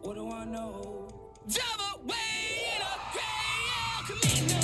What do I know? Double way in a gray El Camino.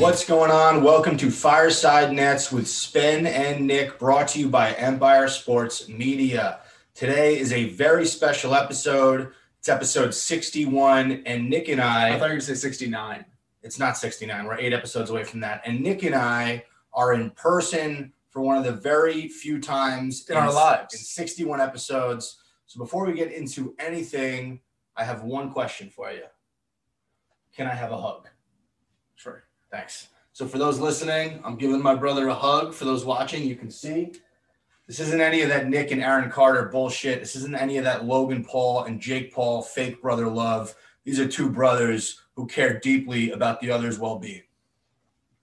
What's going on? Welcome to Fireside Nets with Spen and Nick, brought to you by Empire Sports Media. Today is a very special episode. It's episode 61, and Nick and I, I thought you were going to say 69. it's not 69, we're eight episodes away from that. And Nick and I are in person for one of the very few times In our lives. in 61 episodes. So before we get into anything, I have one question for you. Can I have a hug? Sure. Thanks. So for those listening, I'm giving my brother a hug. For those watching, you can see this isn't any of that Nick and Aaron Carter bullshit. This isn't any of that Logan Paul and Jake Paul fake brother love. These are two brothers who care deeply about the other's well-being.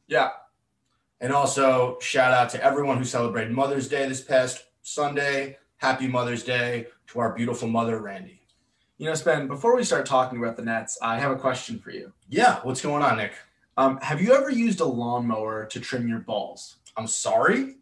Yeah. And also shout out to everyone who celebrated Mother's Day this past Sunday. Happy Mother's Day to our beautiful mother, Randy. You know, Spen, before we start talking about the Nets, I have a question for you. Yeah, what's going on, Nick? Um, have you ever used a lawnmower to trim your balls? I'm sorry.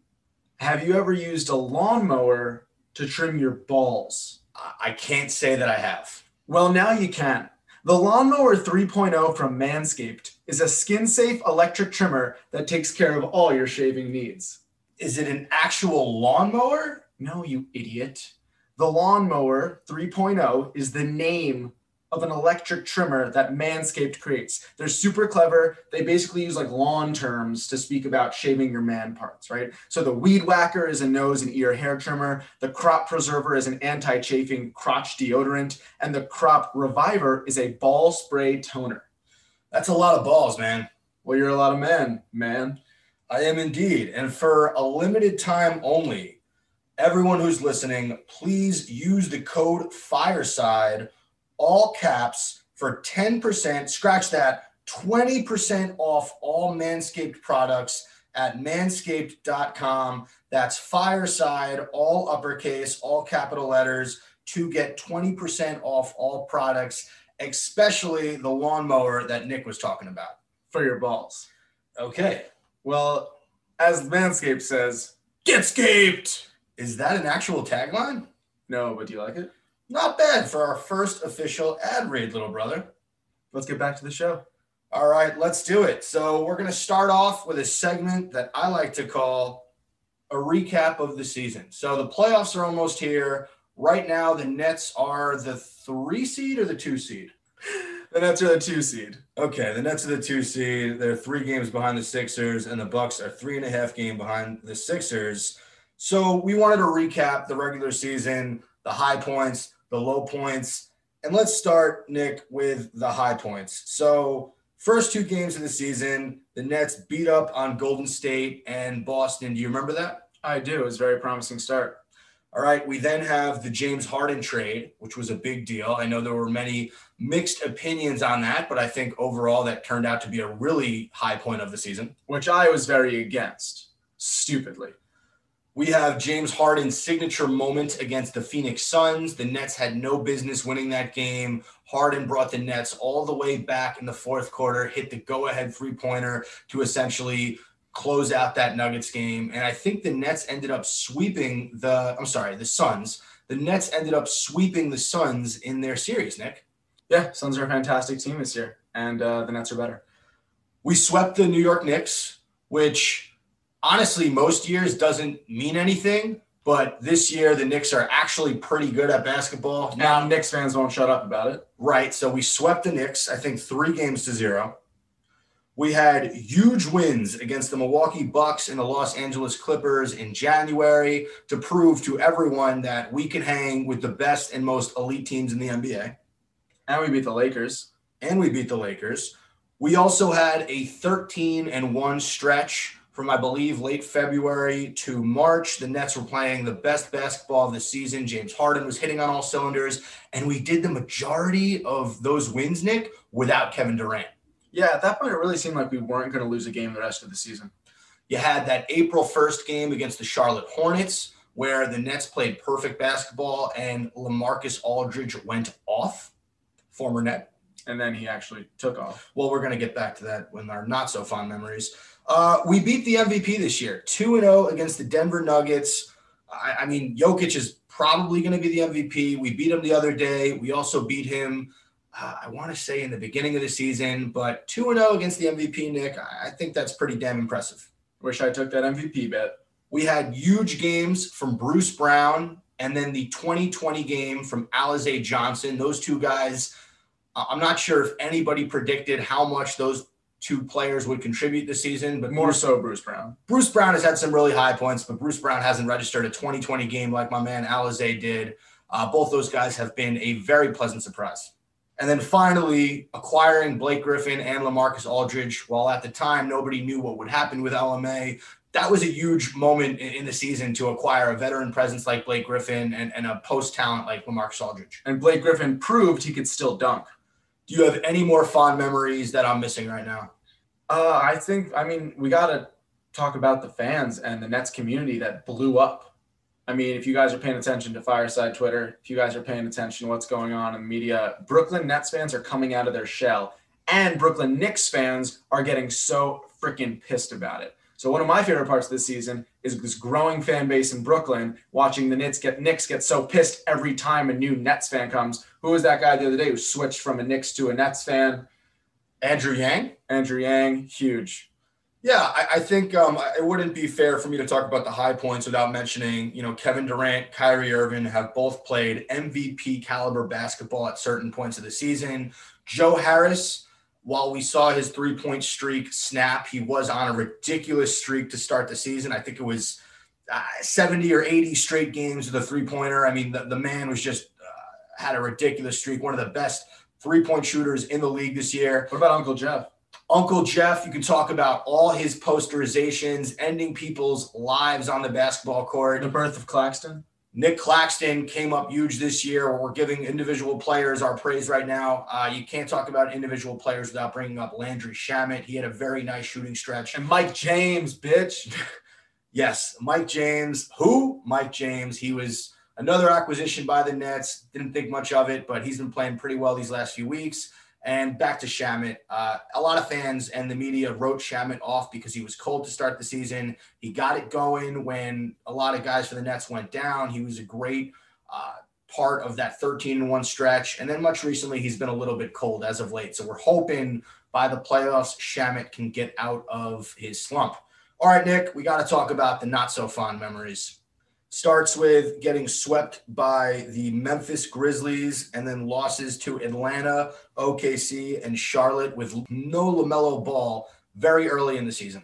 Have you ever used a lawnmower to trim your balls? I can't say that I have. Well, now you can. The Lawnmower 3.0 from Manscaped is a skin safe electric trimmer that takes care of all your shaving needs. Is it an actual lawnmower? No, you idiot. The Lawnmower 3.0 is the name of an electric trimmer that Manscaped creates. They're super clever. They basically use like lawn terms to speak about shaving your man parts, right? So the Weed Whacker is a nose and ear hair trimmer, the Crop Preserver is an anti chafing crotch deodorant, and the Crop Reviver is a ball spray toner. That's a lot of balls, man. Well, you're a lot of man, man. I am indeed. And for a limited time only, everyone who's listening, please use the code FIRESIDE, all caps, for 10%. Scratch that, 20% off all Manscaped products at manscaped.com. That's Fireside, all uppercase, all capital letters, to get 20% off all products, especially the lawnmower that Nick was talking about. For your balls. Okay. Well, as Manscaped says, Get scaped. Is that an actual tagline? no, but do you like it? Not bad for our first official ad read, little brother. Let's get back to the show. All right, let's do it. So, we're going to start off with a segment that I like to call a recap of the season. So, the playoffs are almost here. Right now, the Nets are the three seed or the two seed? The Nets are the two seed. Okay, the Nets are the two seed. They're three games behind the Sixers, and the Bucks are three and a half game behind the Sixers. So we wanted to recap the regular season, the high points, the low points, and let's start, Nick, with the high points. So first two games of the season, the Nets beat up on Golden State and Boston. Do you remember that? I do. It was a very promising start. All right, we then have the James Harden trade, which was a big deal. I know there were many mixed opinions on that, but I think overall that turned out to be a really high point of the season. which I was very against, stupidly. We have James Harden's signature moment against the Phoenix Suns. The Nets had no business winning that game. Harden brought the Nets all the way back in the fourth quarter, hit the go ahead three pointer to essentially close out that Nuggets game. And I think the Nets ended up sweeping the, I'm sorry, the Suns. The Nets ended up sweeping the Suns in their series, Nick. Yeah, Suns are a fantastic team this year, and uh, the Nets are better. We swept the New York Knicks, which honestly, most years doesn't mean anything. But this year, the Knicks are actually pretty good at basketball. Now, Knicks fans won't shut up about it. Right. So we swept the Knicks, I think three games to zero. We had huge wins against the Milwaukee Bucks and the Los Angeles Clippers in January to prove to everyone that we can hang with the best and most elite teams in the NBA. And we beat the Lakers. And we beat the Lakers. We also had a 13 and 1 stretch from, I believe, late February to March. The Nets were playing the best basketball of the season. James Harden was hitting on all cylinders. And we did the majority of those wins, Nick, without Kevin Durant. Yeah, at that point, it really seemed like we weren't going to lose a game the rest of the season. You had that April 1st game against the Charlotte Hornets where the Nets played perfect basketball and LaMarcus Aldridge went off. former net. And then he actually took off. Well, we're going to get back to that when our not so fond memories. Uh, we beat the MVP this year, 2 0 against the Denver Nuggets. I, I mean, Jokic is probably going to be the MVP. We beat him the other day. We also beat him, uh, I want to say, in the beginning of the season, but 2 0 against the MVP, Nick. I, I think that's pretty damn impressive. Wish I took that MVP bet. We had huge games from Bruce Brown and then the 2020 game from Alize Johnson. Those two guys, I'm not sure if anybody predicted how much those two players would contribute this season, but More so, Bruce Brown. Bruce Brown has had some really high points, but Bruce Brown hasn't registered a 2020 game like my man Alize did. Uh, both those guys have been a very pleasant surprise. And then finally, acquiring Blake Griffin and Lamarcus Aldridge, while at the time nobody knew what would happen with LMA, that was a huge moment in, in the season to acquire a veteran presence like Blake Griffin and, and a post talent like Lamarcus Aldridge. And Blake Griffin proved he could still dunk. Do you have any more fond memories that I'm missing right now? Uh, I think, I mean, we got to talk about the fans and the Nets community that blew up. I mean, if you guys are paying attention to Fireside Twitter, if you guys are paying attention to what's going on in the media, Brooklyn Nets fans are coming out of their shell, and Brooklyn Knicks fans are getting so freaking pissed about it. So one of my favorite parts of this season is this growing fan base in Brooklyn watching the Knicks get Knicks get so pissed every time a new Nets fan comes. Who was that guy the other day who switched from a Knicks to a Nets fan? Andrew Yang? Andrew Yang, huge. Yeah, I, I think um, it wouldn't be fair for me to talk about the high points without mentioning, you know, Kevin Durant, Kyrie Irving have both played MVP caliber basketball at certain points of the season. Joe Harris, while we saw his three point streak snap, he was on a ridiculous streak to start the season. I think it was uh, 70 or 80 straight games with a three pointer. I mean, the, the man was just uh, had a ridiculous streak, one of the best three point shooters in the league this year. What about Uncle Jeff? Uncle Jeff, you can talk about all his posterizations, ending people's lives on the basketball court. The birth of Claxton? Nick Claxton came up huge this year. We're giving individual players our praise right now. Uh, you can't talk about individual players without bringing up Landry Shamet. He had a very nice shooting stretch. And Mike James, bitch. Yes, Mike James. Who? Mike James. He was another acquisition by the Nets. Didn't think much of it, but he's been playing pretty well these last few weeks. And back to Shamet. Uh, a lot of fans and the media wrote Shamet off because he was cold to start the season. He got it going when a lot of guys for the Nets went down. He was a great uh, part of that 13 and 1 stretch. And then much recently, he's been a little bit cold as of late. So we're hoping by the playoffs, Shamet can get out of his slump. All right, Nick, we got to talk about the not so fond memories. Starts with getting swept by the Memphis Grizzlies and then losses to Atlanta, OKC, and Charlotte with no LaMelo ball very early in the season.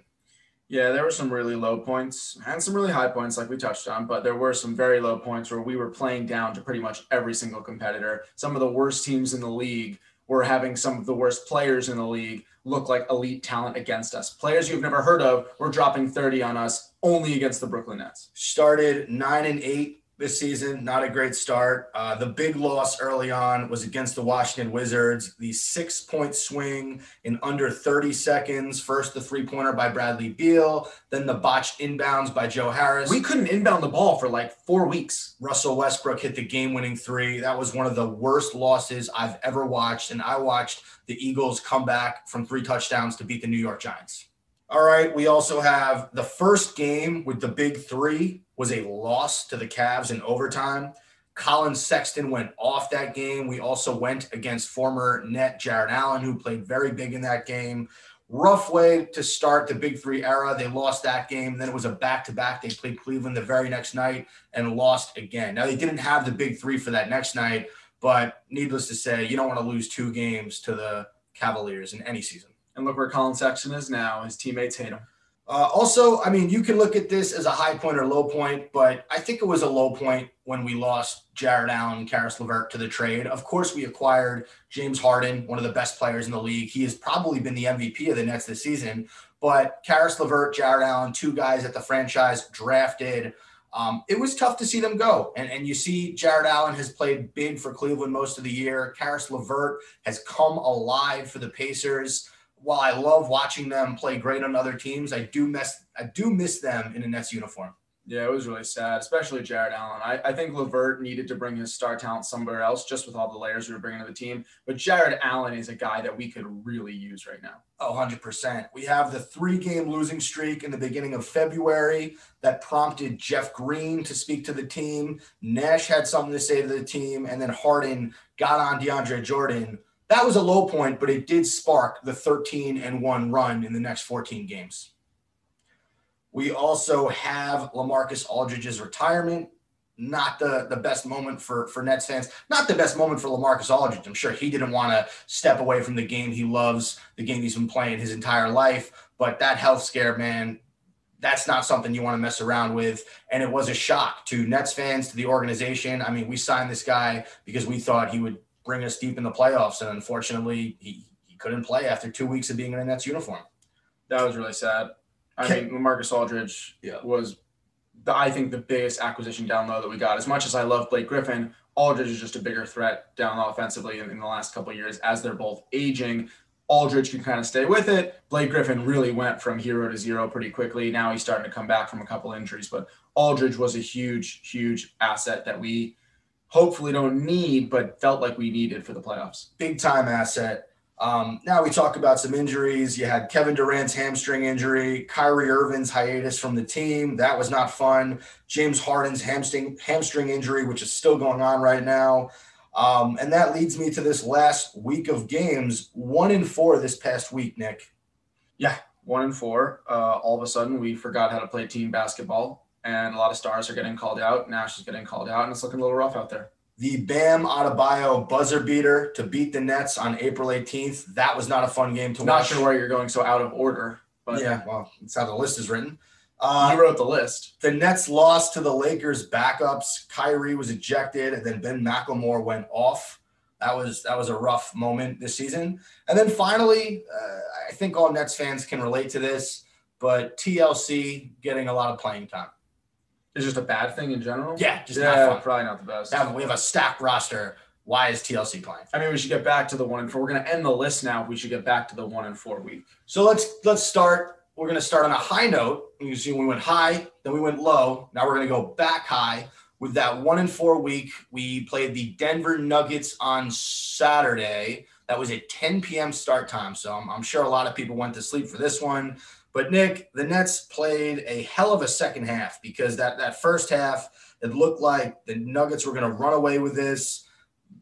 Yeah, there were some really low points and some really high points, like we touched on, but there were some very low points where we were playing down to pretty much every single competitor. Some of the worst teams in the league were having some of the worst players in the league look like elite talent against us. Players you've never heard of were dropping 30 on us only against the Brooklyn Nets. Started nine and eight this season, not a great start. Uh, the big loss early on was against the Washington Wizards. The six point swing in under 30 seconds. First, the three pointer by Bradley Beal, then the botched inbounds by Joe Harris. We couldn't inbound the ball for like four weeks. Russell Westbrook hit the game winning three. That was one of the worst losses I've ever watched. And I watched the Eagles come back from three touchdowns to beat the New York Giants. All right. We also have the first game with the big three was a loss to the Cavs in overtime. Collin Sexton went off that game. We also went against former net Jarrett Allen, who played very big in that game. Rough way to start the big three era. They lost that game. Then it was a back to back. They played Cleveland the very next night and lost again. Now, they didn't have the big three for that next night, but needless to say, you don't want to lose two games to the Cavaliers in any season. And look where Collin Sexton is now. His teammates hate him. Uh, also, I mean, you can look at this as a high point or low point, but I think it was a low point when we lost Jarrett Allen, Caris LeVert to the trade. Of course, we acquired James Harden, one of the best players in the league. He has probably been the MVP of the Nets this season. But Caris LeVert, Jarrett Allen, two guys that the franchise drafted. Um, it was tough to see them go. And, and you see, Jarrett Allen has played big for Cleveland most of the year. Caris LeVert has come alive for the Pacers while I love watching them play great on other teams, I do miss I do miss them in a Nets uniform. Yeah, it was really sad, especially Jarrett Allen. I, I think Levert needed to bring his star talent somewhere else just with all the layers we were bringing to the team. But Jarrett Allen is a guy that we could really use right now. Oh, 100%. We have the three game losing streak in the beginning of February that prompted Jeff Green to speak to the team. Nash had something to say to the team, and then Harden got on DeAndre Jordan. That was a low point, but it did spark the 13 and 1 run in the next 14 games. We also have Lamarcus Aldridge's retirement. Not the, the best moment for, for Nets fans. Not the best moment for Lamarcus Aldridge. I'm sure he didn't want to step away from the game he loves, the game he's been playing his entire life. But that health scare, man, that's not something you want to mess around with. And it was a shock to Nets fans, to the organization. I mean, we signed this guy because we thought he would bring us deep in the playoffs. And unfortunately, he, he couldn't play after two weeks of being in a Nets uniform. That was really sad. I Okay. mean, Lamarcus Aldridge Yeah. was, the, I think, the biggest acquisition down low that we got. As much as I love Blake Griffin, Aldridge is just a bigger threat down low offensively in, in the last couple of years as they're both aging. Aldridge can kind of stay with it. Blake Griffin really went from hero to zero pretty quickly. Now he's starting to come back from a couple injuries, but Aldridge was a huge, huge asset that we hopefully don't need, but felt like we needed for the playoffs. big time asset. Um, now we talk about some injuries. You had Kevin Durant's hamstring injury, Kyrie Irving's hiatus from the team. That was not fun. James Harden's hamstring hamstring injury, which is still going on right now. Um, and that leads me to this last week of games, one in four this past week, Nick. Yeah, one in four. Uh, all of a sudden, we forgot how to play team basketball, and a lot of stars are getting called out. Nash is getting called out, and it's looking a little rough out there. The Bam Adebayo buzzer beater to beat the Nets on April 18th. That was not a fun game to Not watch. Not sure why you're going so out of order, but yeah, well, that's how the list is written. Uh, you wrote the list. the Nets lost to the Lakers backups. Kyrie was ejected, and then Ben McLemore went off. That was that was a rough moment this season. And then finally, uh, I think all Nets fans can relate to this, but TLC getting a lot of playing time. It's just a bad thing in general. Yeah, just yeah, not probably not the best. Now we have a stacked roster. Why is TLC playing? I mean, we should get back to the one and four. We're going to end the list now. We should get back to the one and four week. So let's let's start. We're going to start on a high note. You see, we went high, then we went low. Now we're going to go back high with that one and four week. We played the Denver Nuggets on Saturday. That was a 10 p.m. start time. So I'm, I'm sure a lot of people went to sleep for this one. But Nick, the Nets played a hell of a second half because that that first half it looked like the Nuggets were going to run away with this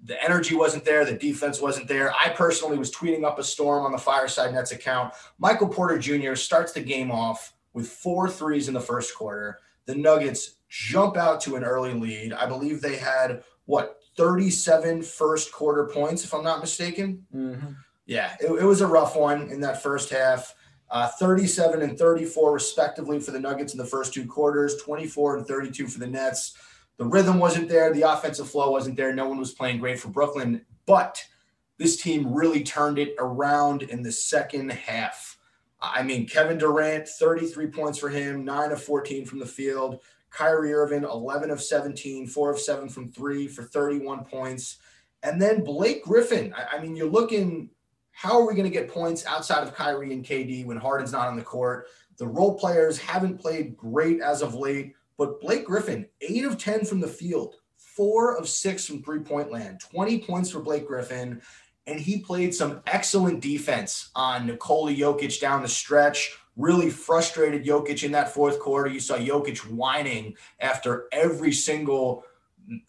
the energy wasn't there, the defense wasn't there. I personally was tweeting up a storm on the Fireside Nets account. Michael Porter Jr. starts the game off with four threes in the first quarter. The Nuggets jump out to an early lead. I believe they had what 37 first quarter points, if I'm not mistaken. Mm-hmm. Yeah, it, it was a rough one in that first half. Uh, 37 and 34 respectively for the Nuggets in the first two quarters, 24 and 32 for the Nets. The rhythm wasn't there, the offensive flow wasn't there. No one was playing great for Brooklyn, but this team really turned it around in the second half. I mean, Kevin Durant, 33 points for him, 9 of 14 from the field. Kyrie Irving, 11 of 17, 4 of 7 from 3 for 31 points. And then Blake Griffin. I, I mean, you're looking how are we going to get points outside of Kyrie and KD when Harden's not on the court? The role players haven't played great as of late, but Blake Griffin, eight of 10 from the field, four of six from three point land, 20 points for Blake Griffin. And he played some excellent defense on Nikola Jokic down the stretch. Really frustrated Jokic in that fourth quarter. You saw Jokic whining after every single,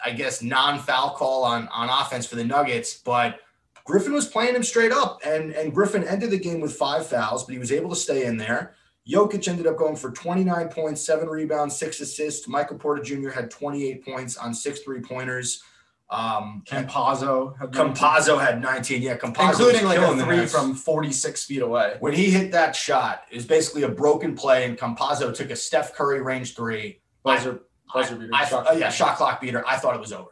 I guess, non foul call on, on offense for the Nuggets. But Griffin was playing him straight up, and, and Griffin ended the game with five fouls, but he was able to stay in there. Jokic ended up going for 29 points, seven rebounds, six assists. Michael Porter Jr. had 28 points on six three pointers. Um, Campazzo, had Campazzo had 19. Yeah, Campazzo including like a three from 46 feet away. when he hit that shot. It was basically a broken play, and Campazzo took a Steph Curry range three. Buzzer, buzzer beater. I, shot oh, yeah, shot clock beater. I thought it was over.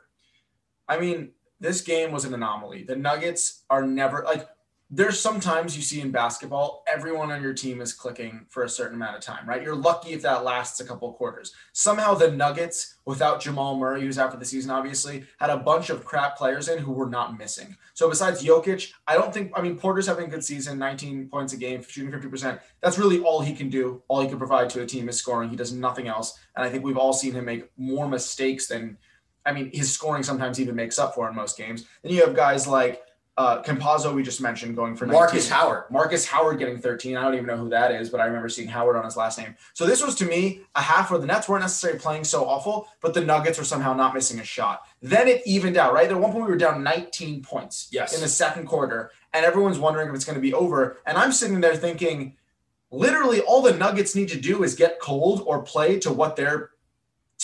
I mean, this game was an anomaly. The Nuggets are never like there's sometimes you see in basketball, everyone on your team is clicking for a certain amount of time, right? You're lucky if that lasts a couple quarters. Somehow the Nuggets, without Jamal Murray, who's out for the season, obviously, had a bunch of crap players in who were not missing. So besides Jokic, I don't think, I mean, Porter's having a good season, 19 points a game, shooting 50%. That's really all he can do. All he can provide to a team is scoring. He does nothing else. And I think we've all seen him make more mistakes than, I mean, his scoring sometimes even makes up for in most games. Then you have guys like, uh, Campazzo, we just mentioned, going for 19. Markus Howard. Markus Howard getting 13. I don't even know who that is, but I remember seeing Howard on his last name. So this was to me a half where the Nets weren't necessarily playing so awful, but the Nuggets were somehow not missing a shot. Then it evened out, right? At one point we were down 19 points Yes. in the second quarter, and everyone's wondering if it's going to be over. And I'm sitting there thinking, literally, all the Nuggets need to do is get cold or play to what their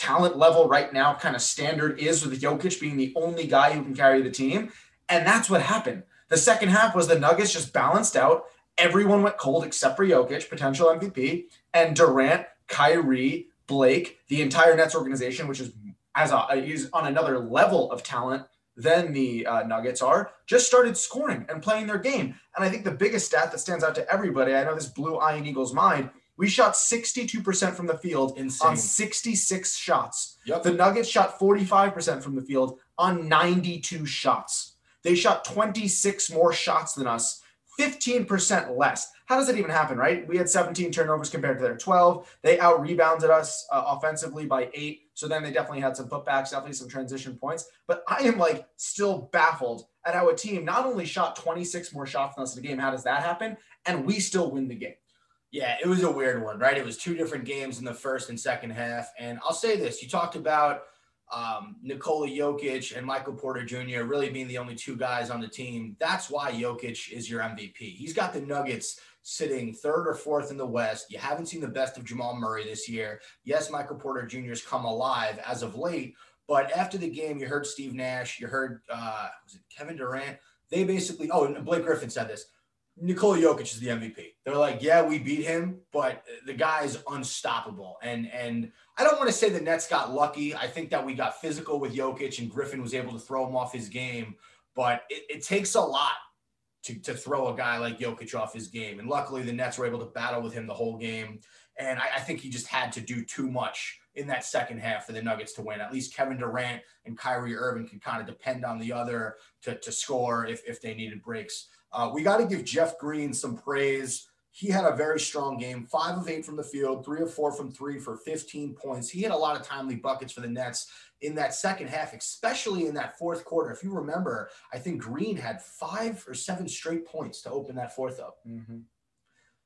talent level right now kind of standard is with Jokic being the only guy who can carry the team. And that's what happened. The second half was the Nuggets just balanced out. Everyone went cold except for Jokic, potential MVP, and Durant, Kyrie, Blake, the entire Nets organization, which is as a is on another level of talent than the uh, Nuggets are, just started scoring and playing their game. And I think the biggest stat that stands out to everybody, I know this blew Iron Eagle's mind. We shot 62% from the field Insane. on 66 shots. Yep. The Nuggets shot 45% from the field on 92 shots. They shot 26 more shots than us, 15% less. How does that even happen, right? We had 17 turnovers compared to their 12. They out rebounded us uh, offensively by eight. So then they definitely had some putbacks, definitely some transition points. But I am like still baffled at how a team not only shot 26 more shots than us in the game. How does that happen? And we still win the game. Yeah, it was a weird one, right? It was two different games in the first and second half. And I'll say this you talked about um, Nikola Jokic and Michael Porter Jr. really being the only two guys on the team. That's why Jokic is your MVP. He's got the Nuggets sitting third or fourth in the West. You haven't seen the best of Jamal Murray this year. Yes, Michael Porter Jr. has come alive as of late, but after the game, you heard Steve Nash, you heard uh, was it Kevin Durant? They basically, oh, and Blake Griffin said this. Nikola Jokic is the MVP. They're like, yeah, we beat him, but the guy is unstoppable. And and I don't want to say the Nets got lucky. I think that we got physical with Jokic and Griffin was able to throw him off his game. But it, it takes a lot to, to throw a guy like Jokic off his game. And luckily, the Nets were able to battle with him the whole game. And I, I think he just had to do too much in that second half for the Nuggets to win. At least Kevin Durant and Kyrie Irving can kind of depend on the other to, to score if, if they needed breaks. Uh, we got to give Jeff Green some praise. He had a very strong game, five of eight from the field, three of four from three for 15 points. He had a lot of timely buckets for the Nets in that second half, especially in that fourth quarter. If you remember, I think Green had five or seven straight points to open that fourth up.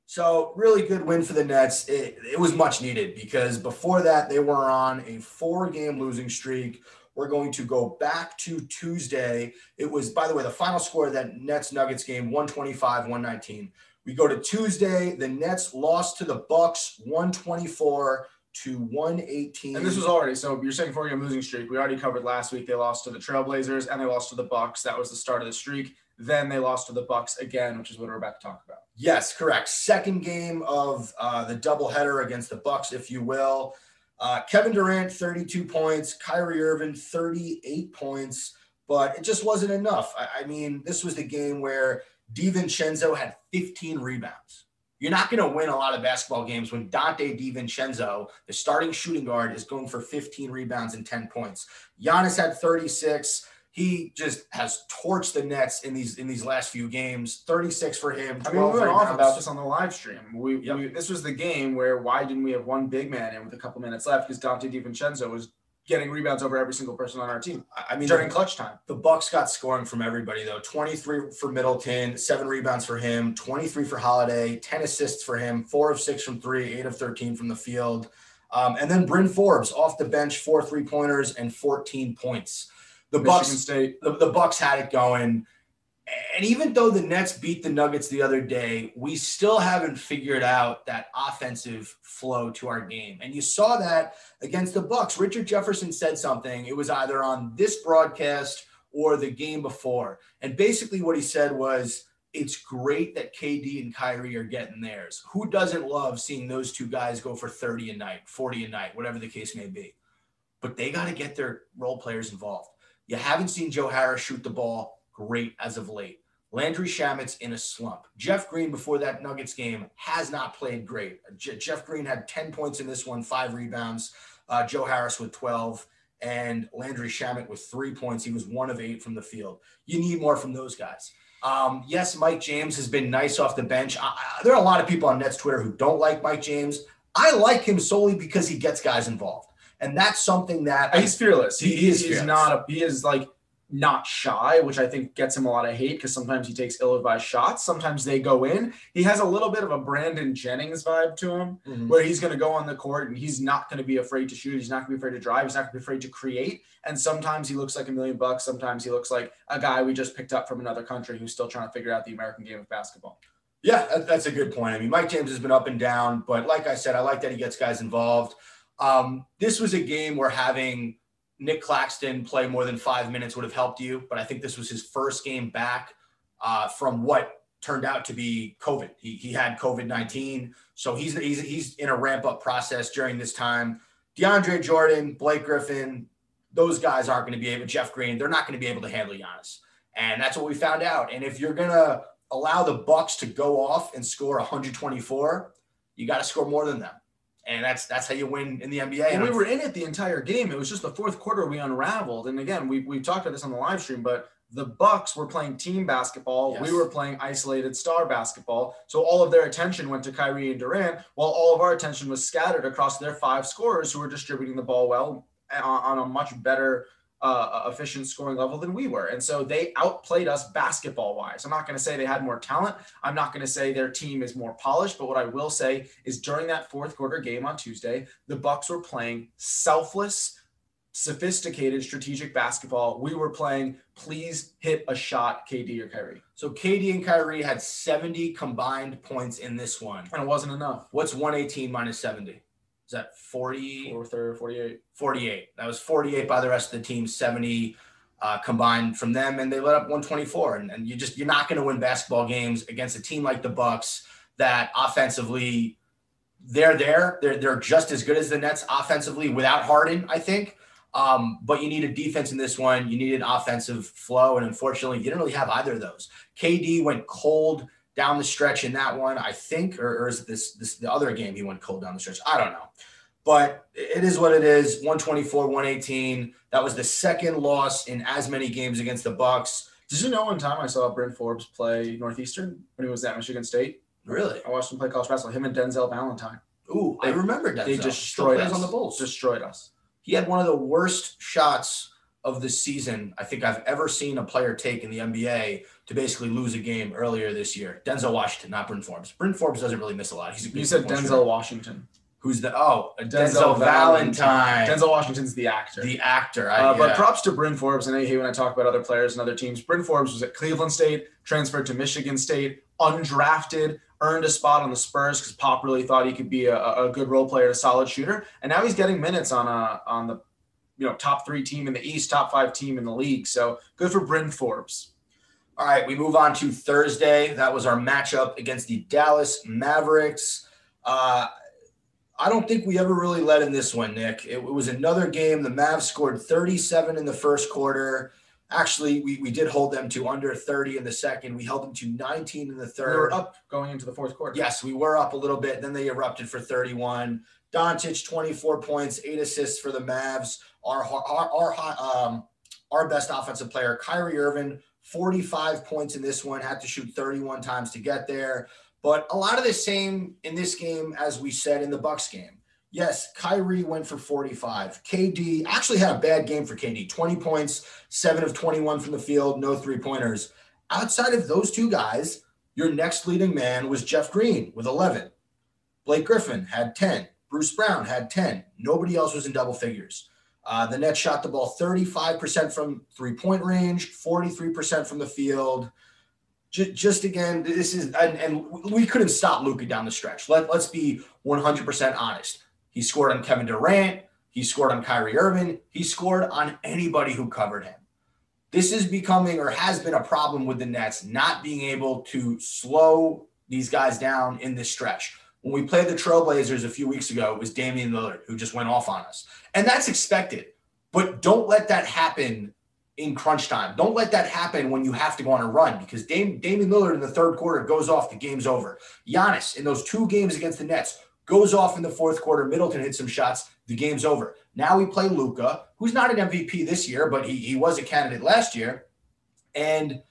So, really good win for the Nets. It, it was much needed because before that, they were on a four game losing streak. We're going to go back to Tuesday. It was, by the way, the final score of that Nets Nuggets game 125 119. We go to Tuesday. The Nets lost to the Bucks 124 to 118. And this was already so you're saying four game losing streak. We already covered last week. They lost to the Trailblazers and they lost to the Bucks. That was the start of the streak. Then they lost to the Bucks again, which is what we're about to talk about. Yes, correct. Second game of uh, the doubleheader against the Bucks, if you will. Uh, Kevin Durant, 32 points. Kyrie Irving, 38 points. But it just wasn't enough. I, I mean, this was the game where DiVincenzo had 15 rebounds. You're not going to win a lot of basketball games when Donte DiVincenzo, the starting shooting guard, is going for 15 rebounds and 10 points. Giannis had 36 he just has torched the Nets in these in these last few games. 36 for him. I mean, we 12 went off about this on the live stream. We, Yep. we this was the game where why didn't we have one big man in with a couple minutes left? Because Donte DiVincenzo was getting rebounds over every single person on our team I mean, during clutch time. the Bucks got scoring from everybody though. 23 for Middleton, seven rebounds for him, 23 for Holiday, 10 assists for him, four of six from three, eight of 13 from the field. Um, and then Bryn Forbes off the bench, four three pointers and 14 points. The Michigan Bucks State. the, the Bucks had it going. And even though the Nets beat the Nuggets the other day, we still haven't figured out that offensive flow to our game. And you saw that against the Bucks. Richard Jefferson said something. It was either on this broadcast or the game before. And basically what he said was it's great that KD and Kyrie are getting theirs. Who doesn't love seeing those two guys go for 30 a night, 40 a night, whatever the case may be? But they got to get their role players involved. You haven't seen Joe Harris shoot the ball great as of late. Landry Shamet's in a slump. Jeff Green, before that Nuggets game, has not played great. Je- Jeff Green had 10 points in this one, five rebounds. Uh, Joe Harris with 12, and Landry Shamet with three points. He was one of eight from the field. You need more from those guys. Um, yes, Mike James has been nice off the bench. I, I- there are a lot of people on Nets Twitter who don't like Mike James. I like him solely because he gets guys involved. And that's something that He's fearless. He, He is he's fearless. not a he is like not shy, which I think gets him a lot of hate because sometimes he takes ill-advised shots. Sometimes they go in. He has a little bit of a Brandon Jennings vibe to him, Mhm. where he's going to go on the court and he's not going to be afraid to shoot. He's not going to be afraid to drive. He's not going to be afraid to create. And sometimes he looks like a million bucks. Sometimes he looks like a guy we just picked up from another country who's still trying to figure out the American game of basketball. Yeah, that's a good point. I mean, Mike James has been up and down, but like I said, I like that he gets guys involved. Um, this was a game where having Nick Claxton play more than five minutes would have helped you, but I think this was his first game back uh, from what turned out to be COVID. He, he had COVID 19, so he's, he's, he's in a ramp up process during this time. DeAndre Jordan, Blake Griffin, those guys aren't going to be able, Jeff Green, they're not going to be able to handle Giannis. And that's what we found out. And if you're going to allow the Bucks to go off and score 124, you got to score more than them. And that's that's how you win in the NBA. And we were in it the entire game. It was just the fourth quarter we unraveled. And again, we we talked about this on the live stream, but the Bucks were playing team basketball. Yes. We were playing isolated star basketball. So all of their attention went to Kyrie and Durant, while all of our attention was scattered across their five scorers who were distributing the ball well eh, on, on a much better uh, efficient scoring level than we were. And so they outplayed us basketball wise. I'm not going to say they had more talent. I'm not going to say their team is more polished, but what I will say is during that fourth quarter game on Tuesday, the Bucks were playing selfless, sophisticated, strategic basketball. We were playing please hit a shot, KD or Kyrie. so KD and Kyrie had 70 combined points in this one. And it wasn't enough. What's 118 minus 70? Is that 40? Fourth or 48. 48. That was 48 by the rest of the team, 70 uh, combined from them, and they let up 124. And, and you just you're not going to win basketball games against a team like the Bucks that offensively they're there. They're they're just as good as the Nets offensively without Harden, I think. Um, but you need a defense in this one. You need an offensive flow, and unfortunately, you didn't really have either of those. KD went cold down the stretch in that one, I think, or, or is it this this the other game he went cold down the stretch? I don't know. But it is what it is. 124, 118. That was the second loss in as many games against the Bucks. Did you know one time I saw Bryn Forbes play Northeastern when he was at Michigan State? Really? I watched him play college basketball. Him and Denzel Valentine. Ooh, I They- remember that. They destroyed us on the Bulls. Destroyed us. he had one of the worst shots of the season I think I've ever seen a player take in the NBA to basically lose a game earlier this year. Denzel Washington, not Bryn Forbes. Bryn Forbes doesn't really miss a lot. He's a You said Denzel shooter. Washington. Who's the oh Denzel, Denzel Valentine, Denzel Washington's the actor. the actor. I, Uh, But props to Bryn Forbes. And I hate when I talk about other players and other teams. Bryn Forbes was at Cleveland State, transferred to Michigan State, undrafted, earned a spot on the Spurs because Pop really thought he could be a, a good role player, a solid shooter, and now he's getting minutes on a on the you know top three team in the East, top five team in the league. So good for Bryn Forbes. All right, we move on to Thursday. That was our matchup against the Dallas Mavericks. Uh, I don't think we ever really led in this one, Nick. It, it was another game. The Mavs scored 37 in the first quarter. Actually, we, we did hold them to under 30 in the second. We held them to 19 in the third. were up going into the fourth quarter. Yes, we were up a little bit. Then they erupted for 31. Doncic, 24 points, eight assists for the Mavs. Our our our, um, our best offensive player, Kyrie Irving, 45 points in this one. Had to shoot 31 times to get there. But a lot of the same in this game as we said in the Bucks game. Yes, Kyrie went for 45. KD actually had a bad game for KD. 20 points, 7 of 21 from the field, no three-pointers. Outside of those two guys, your next leading man was Jeff Green with 11. Blake Griffin had 10. Bruce Brown had 10. Nobody else was in double figures. Uh, the Nets shot the ball 35% from three point range, 43% from the field. Just, again, this is, and, and we couldn't stop Luka down the stretch. Let, let's be 100% honest. He scored on Kevin Durant. He scored on Kyrie Irving. He scored on anybody who covered him. This is becoming or has been a problem with the Nets not being able to slow these guys down in this stretch. When we played the Trailblazers a few weeks ago, it was Damian Lillard who just went off on us. And that's expected. But don't let that happen in crunch time. Don't let that happen when you have to go on a run because Dame, Damian Lillard in the third quarter goes off, the game's over. Giannis in those two games against the Nets goes off in the fourth quarter. Middleton hits some shots, the game's over. Now we play Luka, who's not an MVP this year, but he, he was a candidate last year. And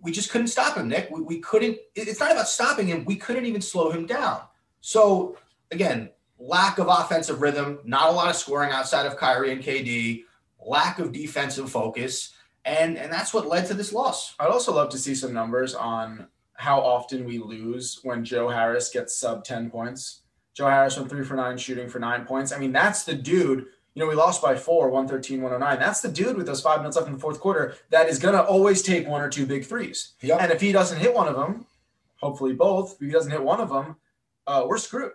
we just couldn't stop him, Nick. We, we couldn't, it's not about stopping him. We couldn't even slow him down. So again, lack of offensive rhythm, not a lot of scoring outside of Kyrie and KD, lack of defensive focus. And, and that's what led to this loss. I'd also love to see some numbers on how often we lose when Joe Harris gets sub 10 points. Joe Harris went three for nine, shooting for nine points. I mean, that's the dude. You know, we lost by four, 113, 109. That's the dude with those five minutes left in the fourth quarter that is going to always take one or two big threes. Yep. And if he doesn't hit one of them, hopefully both, if he doesn't hit one of them, uh, we're screwed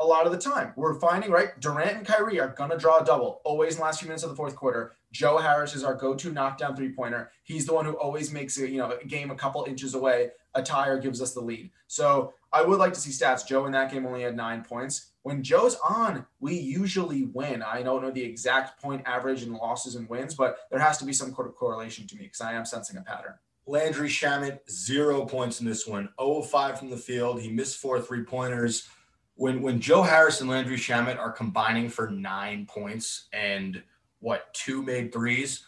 a lot of the time. We're finding, right? Durant and Kyrie are going to draw a double always in the last few minutes of the fourth quarter. Joe Harris is our go-to knockdown three-pointer. He's the one who always makes a, you know, a game a couple inches away. A tire gives us the lead. So I would like to see stats. Joe in that game only had nine points. When Joe's on, we usually win. I don't know the exact point average and losses and wins, but there has to be some correlation to me because I am sensing a pattern. Landry Shamet, zero points in this one. 0 5 from the field. He missed four three pointers. When when Joe Harris and Landry Shamet are combining for nine points and what two made threes,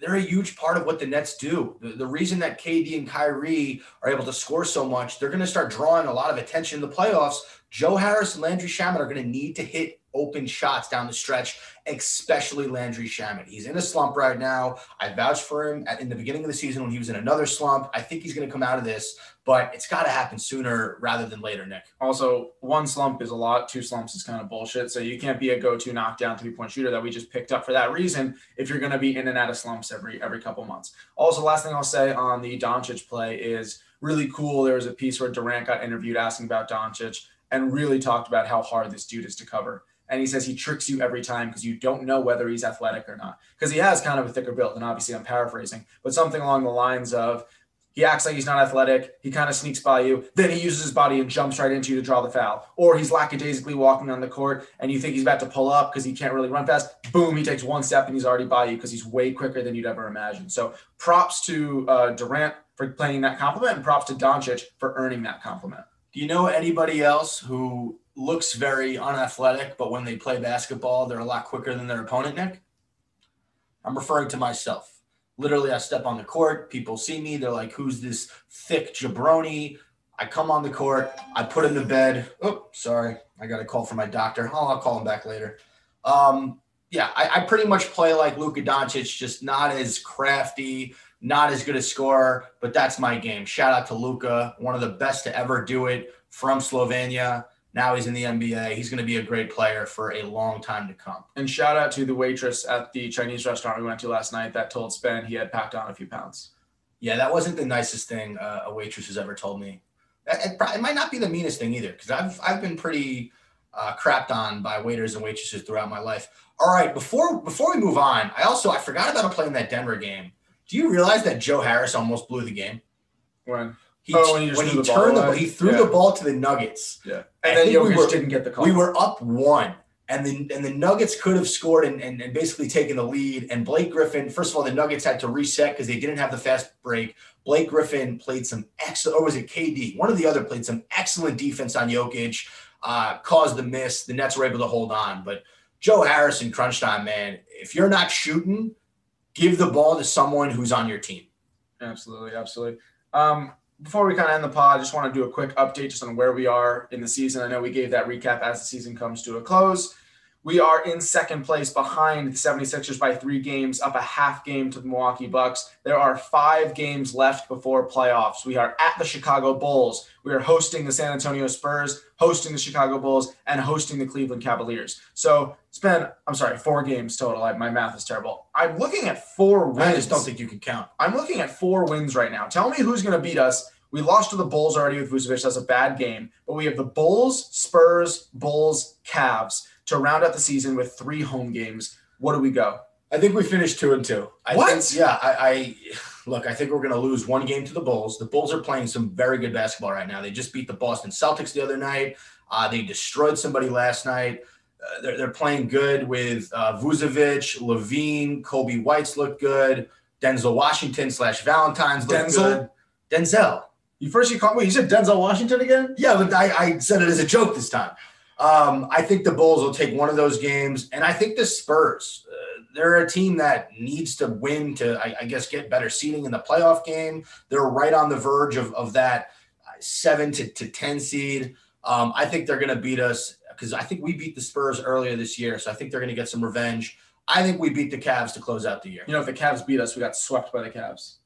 they're a huge part of what the Nets do. The, the reason that KD and Kyrie are able to score so much, they're going to start drawing a lot of attention in the playoffs. Joe Harris and Landry Shamet are going to need to hit open shots down the stretch, especially Landry Shamet. He's in a slump right now. I vouched for him at, in the beginning of the season when he was in another slump. I think he's going to come out of this, but it's got to happen sooner rather than later, Nick. Also, one slump is a lot, two slumps is kind of bullshit. So you can't be a go-to knockdown three-point shooter that we just picked up for that reason if you're going to be in and out of slumps every every couple months. Also, last thing I'll say on the Doncic play is really cool. There was a piece where Durant got interviewed asking about Doncic and really talked about how hard this dude is to cover. And he says he tricks you every time because you don't know whether he's athletic or not. Because he has kind of a thicker build, and obviously I'm paraphrasing, but something along the lines of he acts like he's not athletic. He kind of sneaks by you. Then he uses his body and jumps right into you to draw the foul. Or he's lackadaisically walking on the court and you think he's about to pull up because he can't really run fast. Boom, he takes one step and he's already by you because he's way quicker than you'd ever imagine. So props to uh, Durant for playing that compliment and props to Doncic for earning that compliment. Do you know anybody else who looks very unathletic, but when they play basketball, they're a lot quicker than their opponent, Nick? I'm referring to myself. Literally, I step on the court, people see me, they're like, who's this thick jabroni? I come on the court, I put him to bed. Oh, sorry, I got a call from my doctor. Oh, I'll call him back later. Um, yeah, I, I pretty much play like Luka Doncic, just not as crafty, not as good a scorer, but that's my game. Shout out to Luka, one of the best to ever do it from Slovenia. Now he's in the NBA. He's going to be a great player for a long time to come. And shout out to the waitress at the Chinese restaurant we went to last night that told Spen he had packed on a few pounds. Yeah, that wasn't the nicest thing uh, a waitress has ever told me. It, it, probably, it might not be the meanest thing either, because I've I've been pretty uh, crapped on by waiters and waitresses throughout my life. All right, before before we move on, I also I forgot about playing that Denver game. Do you realize that Joe Harris almost blew the game? When He, Oh, when he when he the ball turned the away? he threw Yeah. the ball to the Nuggets. yeah, I and then think we Jokic were- didn't get the call. We were up one, and the and the Nuggets could have scored and, and, and basically taken the lead. And Blake Griffin, first of all, the Nuggets had to reset because they didn't have the fast break. Blake Griffin played some excellent, or was it KD? One of the other played some excellent defense on Jokic, uh, caused the miss. The Nets were able to hold on, but Joe Harrison, crunch time, man, if you're not shooting, give the ball to someone who's on your team. Absolutely, absolutely. Um, before we kind of end the pod, I just want to do a quick update just on where we are in the season. I know we gave that recap as the season comes to a close. We are in second place behind the 76ers by three games, up a half game to the Milwaukee Bucks. There are five games left before playoffs. We are at the Chicago Bulls. We are hosting the San Antonio Spurs, hosting the Chicago Bulls, and hosting the Cleveland Cavaliers. So, Spen, I'm sorry, four games total. I, my math is terrible. I'm looking at four wins. I just don't think you can count. I'm looking at four wins right now. Tell me who's going to beat us. We lost to the Bulls already with Vucevic. That's a bad game. But we have the Bulls, Spurs, Bulls, Cavs to round out the season with three home games. What do we go? I think we finished two and two. I What? Think, yeah, I, I look. I think we're going to lose one game to the Bulls. The Bulls are playing some very good basketball right now. They just beat the Boston Celtics the other night. Uh, they destroyed somebody last night. Uh, they're, they're playing good with uh, Vucevic, LaVine, Coby White's look good. Denzel Washington slash Valentine's looked Denzel? good. Denzel. You first you called wait, you said Denzel Washington again? Yeah, but I, I said it as a joke this time. Um, I think the Bulls will take one of those games, and I think the Spurs. Uh, they're a team that needs to win to, I, I guess, get better seating in the playoff game. They're right on the verge of, of that uh, seven to, to ten seed. Um, I think they're going to beat us because I think we beat the Spurs earlier this year, so I think they're going to get some revenge. I think we beat the Cavs to close out the year. You know, if the Cavs beat us, we got swept by the Cavs.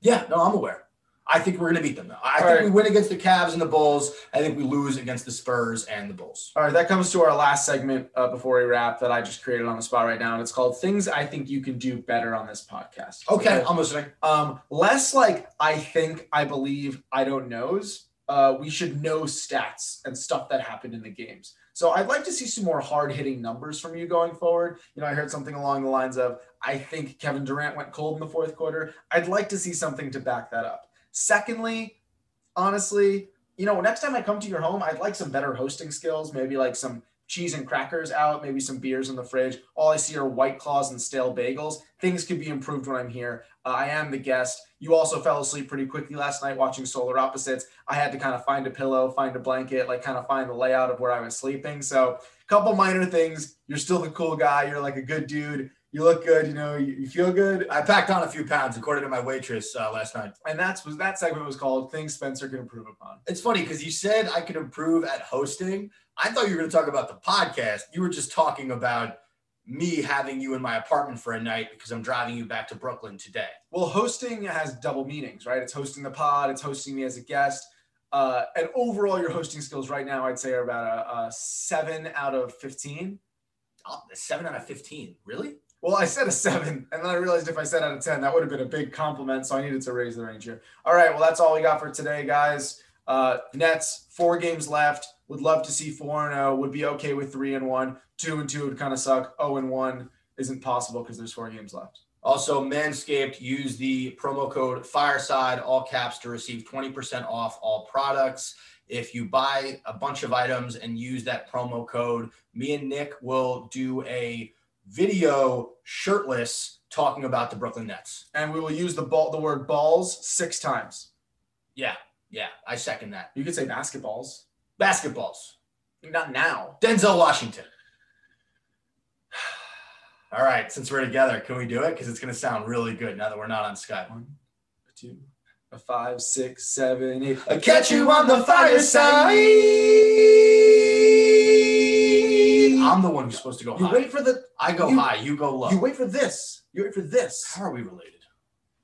Yeah, no, I'm aware. I think we're going to beat them though. I All think right. we win against the Cavs and the Bulls. I think we lose against the Spurs and the Bulls. All right, that comes to our last segment uh, before we wrap that I just created on the spot right now, and it's called "Things I Think You Can Do Better on This Podcast." Okay, I'm listening. Um, less like I think, I believe, I don't knows. Uh, we should know stats and stuff that happened in the games. So I'd like to see some more hard hitting numbers from you going forward. You know, I heard something along the lines of, I think Kevin Durant went cold in the fourth quarter. I'd like to see something to back that up. Secondly, honestly, you know, next time I come to your home, I'd like some better hosting skills, maybe like some cheese and crackers out, maybe some beers in the fridge. All I see are white claws and stale bagels. Things could be improved when I'm here. Uh, I am the guest. You also fell asleep pretty quickly last night watching Solar Opposites. I had to kind of find a pillow, find a blanket, like kind of find the layout of where I was sleeping. So, a couple minor things. You're still the cool guy. You're like a good dude. You look good. You know, you, feel good. I packed on a few pounds, according to my waitress uh, last night. And that's was that segment was called "Things Spencer Can Improve Upon." It's funny because you said I could improve at hosting. I thought you were going to talk about the podcast. You were just talking about me having you in my apartment for a night because I'm driving you back to Brooklyn today. Well, hosting has double meanings, right? It's hosting the pod, it's hosting me as a guest. Uh, and overall, your hosting skills right now, I'd say, are about a, a seven out of 15. Oh, seven out of 15. Really? Well, I said a seven, and then I realized if I said out of 10, that would have been a big compliment. So I needed to raise the range here. All right. Well, that's all we got for today, guys. Uh, Nets, four games left. Would love to see 4 and 0. Would be okay with 3 and 1. 2 and 2 would kind of suck. 0 and 1 isn't possible because there's four games left. Also, Manscaped, use the promo code Fireside, all caps, to receive 20% off all products. If you buy a bunch of items and use that promo code, me and Nick will do a video shirtless talking about the Brooklyn Nets. And we will use the ball, the word balls six times. Yeah, yeah, I second that. You could say basketballs. Basketballs. Not now. Denzel Washington. All right, since we're together, can we do it? Because it's going to sound really good now that we're not on Skype. One, two, a five, six, seven, eight. I catch you on the fireside. I'm the one who's supposed to go high. You high. wait for the. I go you- high, you go low. You wait for this. You wait for this. How are we related?